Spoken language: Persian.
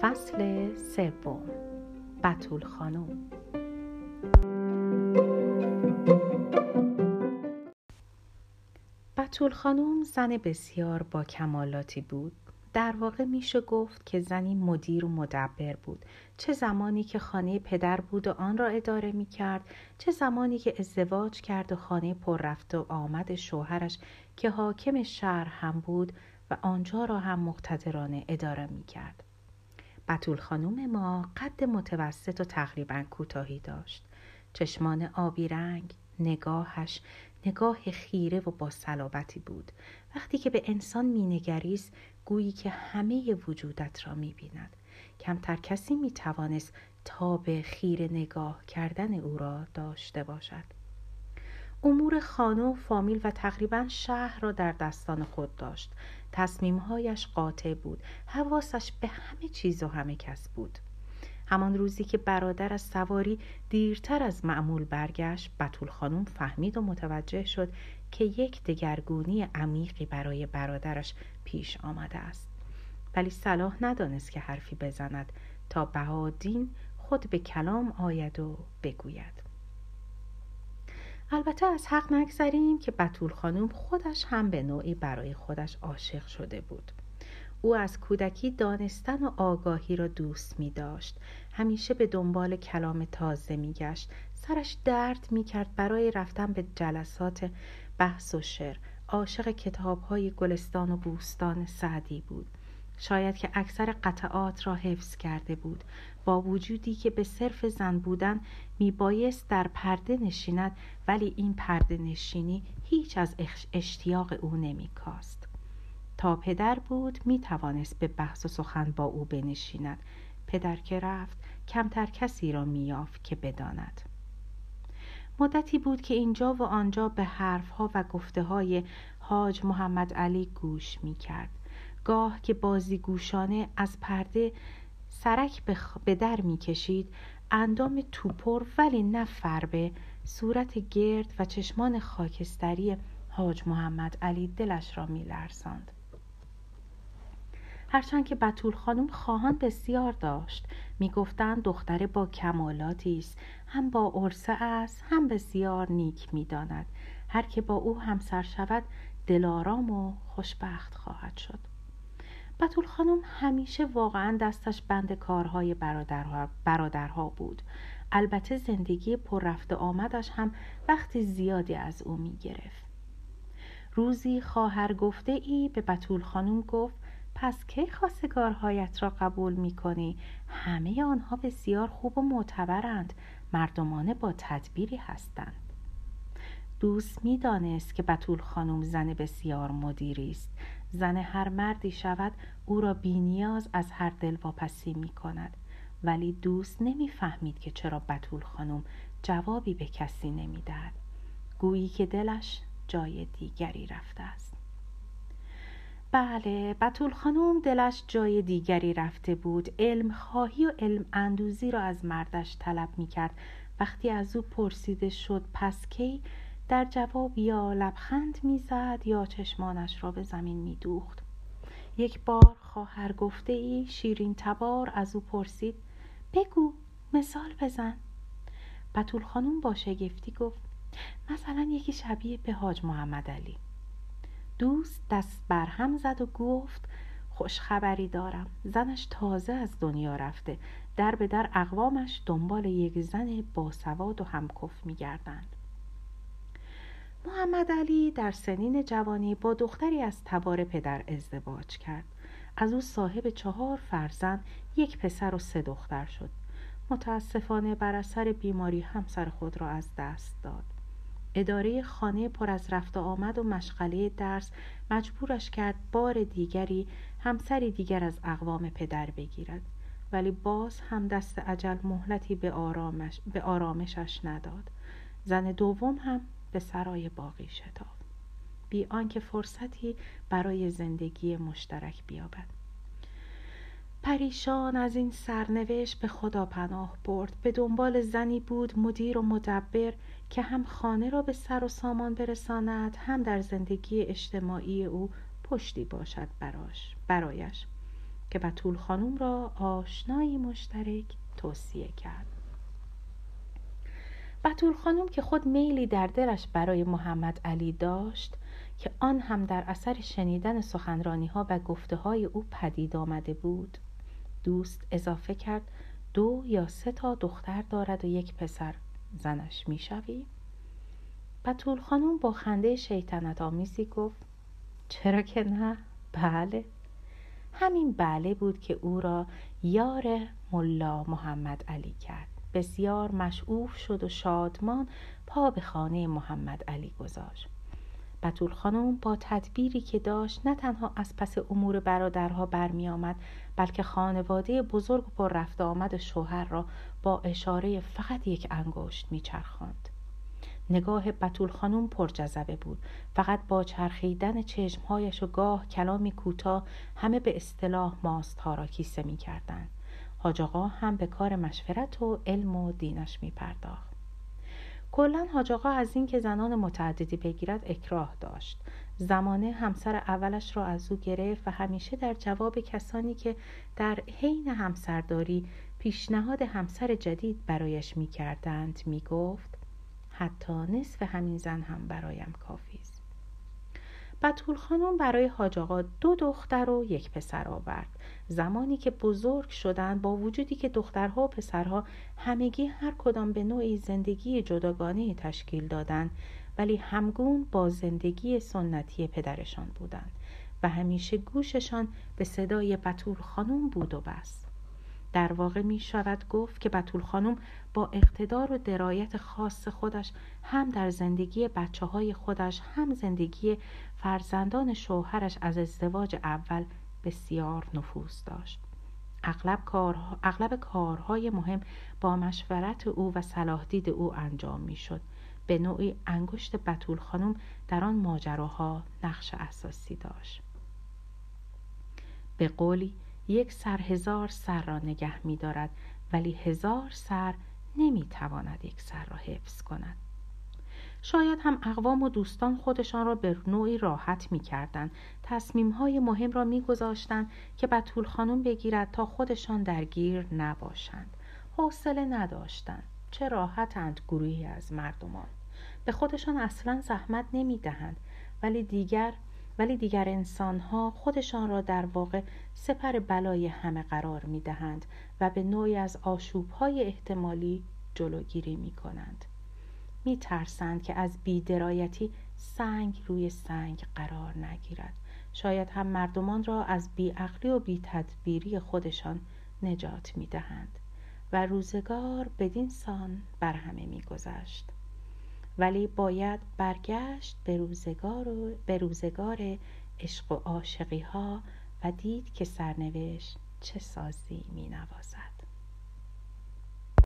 فصل سوم. بتول خانم. بتول خانم زن بسیار با کمالاتی بود. در واقع میشه گفت که زنی مدیر و مدبر بود چه زمانی که خانه پدر بود و آن را اداره می کرد چه زمانی که ازدواج کرد و خانه پر رفت و آمد شوهرش که حاکم شهر هم بود و آنجا را هم مقتدرانه اداره می کرد. بطول خانوم ما قد متوسط و تقریبا کوتاهی داشت. چشمان آبی رنگ، نگاهش نگاه خیره و با صلابتی بود. وقتی که به انسان مینگریست گویی که همه وجودت را می‌بیند. کمتر کسی می‌توانست تاب خیر نگاه کردن او را داشته باشد. امور خانه و فامیل و تقریبا شهر را در دستان خود داشت تصمیمهایش قاطع بود حواسش به همه چیز و همه کس بود همان روزی که برادر از سواری دیرتر از معمول برگشت بطول خانم فهمید و متوجه شد که یک دگرگونی عمیقی برای برادرش پیش آمده است. ولی صلاح ندانست که حرفی بزند تا بهادین خود به کلام آید و بگوید. البته از حق نگذریم که بطول خانم خودش هم به نوعی برای خودش عاشق شده بود. او از کودکی دانستن و آگاهی را دوست می داشت همیشه به دنبال کلام تازه می گشت سرش درد می کرد برای رفتن به جلسات بحث و شعر. عاشق کتاب های گلستان و بوستان سعدی بود. شاید که اکثر قطعات را حفظ کرده بود. با وجودی که به صرف زن بودن میبایست در پرده نشیند ولی این پرده نشینی هیچ از اشتیاق او نمیکاست. تا پدر بود می توانست به بحث و سخن با او بنشیند. پدر که رفت کمتر کسی را میافت که بداند. مدتی بود که اینجا و آنجا به حرفها و گفته های حاج محمد علی گوش می کرد گاه که بازیگوشانه از پرده سرک به در می کشید اندام توپر ولی نه فربه صورت گرد و چشمان خاکستری حاج محمد علی دلش را می لرزاند. هرچند که بطول خانم خواهان بسیار داشت. می‌گفتند دختر با کمالاتی است. هم با عرصه است هم بسیار نیک می‌داند. هر که با او همسر شود دلارام و خوشبخت خواهد شد. بطول خانم همیشه واقعا دستش بند کارهای برادرها, برادرها بود. البته زندگی پر رفت آمدش هم وقت زیادی از او می گرفت. روزی خواهر گفته ای به بطول خانم گفت پس کی خواستگارهایت را قبول می کنی؟ همه آنها بسیار خوب و معتبرند. مردمانه با تدبیری هستند. دوست می دانست که بطول خانم زن بسیار مدیری است. زن هر مردی شود او را بینیاز از هر دل واپسی می کند ولی دوست نمی‌فهمید که چرا بطول خانم جوابی به کسی نمی‌دهد. گویی که دلش جای دیگری رفته است. بله بطول خانم دلش جای دیگری رفته بود. علم خواهی و علم اندوزی را از مردش طلب می کرد وقتی از او پرسیده شد پس کی در جواب یا لبخند می‌زد یا چشمانش را به زمین میدوخت. یک بار خواهر گفته ای شیرین تبار از او پرسید بگو مثال بزن. بطول خانم با شگفتی گفت مثلا یکی شبیه به حاج محمد علی. دوست دست برهم زد و گفت خوش خبری دارم. زنش تازه از دنیا رفته. در به در اقوامش دنبال یک زن باسواد و همکف میگردند. محمد علی در سنین جوانی با دختری از تبار پدر ازدواج کرد. از او صاحب چهار فرزند یک پسر و سه دختر شد. متاسفانه بر اثر بیماری همسر خود را از دست داد. اداره خانه پر از رفت و آمد و مشغله درس مجبورش کرد بار دیگری همسری دیگر از اقوام پدر بگیرد. ولی باز هم دست عجل مهلتی به, آرامش، به آرامشش نداد. زن دوم هم به سرای باقی شتافت. بی آنکه فرصتی برای زندگی مشترک بیابد. پریشان از این سرنوشت به خدا پناه برد. به دنبال زنی بود مدیر و مدبر که هم خانه را به سر و سامان برساند هم در زندگی اجتماعی او پشتی باشد براش برایش که بطول خانم را آشنایی مشترک توصیه کرد. بطول خانم که خود میلی در دلش برای محمد علی داشت که آن هم در اثر شنیدن سخنرانی ها و گفته های او پدید آمده بود. دوست اضافه کرد دو یا سه تا دختر دارد و یک پسر زنش می‌شوی؟ بطول خانم با خنده شیطنت آمیزی گفت چرا که نه؟ بله همین بله بود که او را یار ملا محمد علی کرد بسیار مشعوف شد و شادمان پا به خانه محمد علی گذاشت بطول خانم با تدبیری که داشت نه تنها از پس امور برادرها برمی آمد بلکه خانواده بزرگ و پر رفت آمد شوهر را با اشاره فقط یک انگشت میچرخاند نگاه بطول خانم پرجذبه بود فقط با چرخیدن چشمهایش و گاه کلامی کوتاه همه به اصطلاح ماستها را کیسه می کردن. حاج هم به کار مشورت و علم و دینش می پرداخت. کلا حاج از اینکه زنان متعددی بگیرد اکراه داشت. زمانه همسر اولش را از او گرفت و همیشه در جواب کسانی که در حین همسرداری پیشنهاد همسر جدید برایش می کردند می گفت حتی نصف همین زن هم برایم کافی است. بطول خانم برای حاج دو دختر و یک پسر آورد. زمانی که بزرگ شدند با وجودی که دخترها و پسرها همگی هر کدام به نوعی زندگی جداگانه تشکیل دادند ولی همگون با زندگی سنتی پدرشان بودند و همیشه گوششان به صدای بطول خانم بود و بس. در واقع می شود گفت که بطول خانم با اقتدار و درایت خاص خودش هم در زندگی بچه های خودش هم زندگی فرزندان شوهرش از ازدواج اول بسیار نفوذ داشت. اغلب, کارها، اغلب کارهای مهم با مشورت او و صلاح دید او انجام می شد به نوعی انگشت بطول خانم در آن ماجراها نقش اساسی داشت. به قولی یک سر هزار سر را نگه می دارد ولی هزار سر نمی تواند یک سر را حفظ کند. شاید هم اقوام و دوستان خودشان را به نوعی راحت می کردن. تصمیم های مهم را می گذاشتن که بطول خانم بگیرد تا خودشان درگیر نباشند. حوصله نداشتند. چه راحتند گروهی از مردمان. به خودشان اصلا زحمت نمی دهند. ولی دیگر ولی دیگر انسان ها خودشان را در واقع سپر بلای همه قرار می دهند و به نوعی از آشوب های احتمالی جلوگیری می کنند. می ترسند که از بیدرایتی سنگ روی سنگ قرار نگیرد شاید هم مردمان را از بیعقلی و بیتدبیری خودشان نجات می دهند و روزگار بدین سان بر همه می گذشت. ولی باید برگشت به روزگار, و به روزگار عشق و عاشقی ها و دید که سرنوشت چه سازی می نوازد.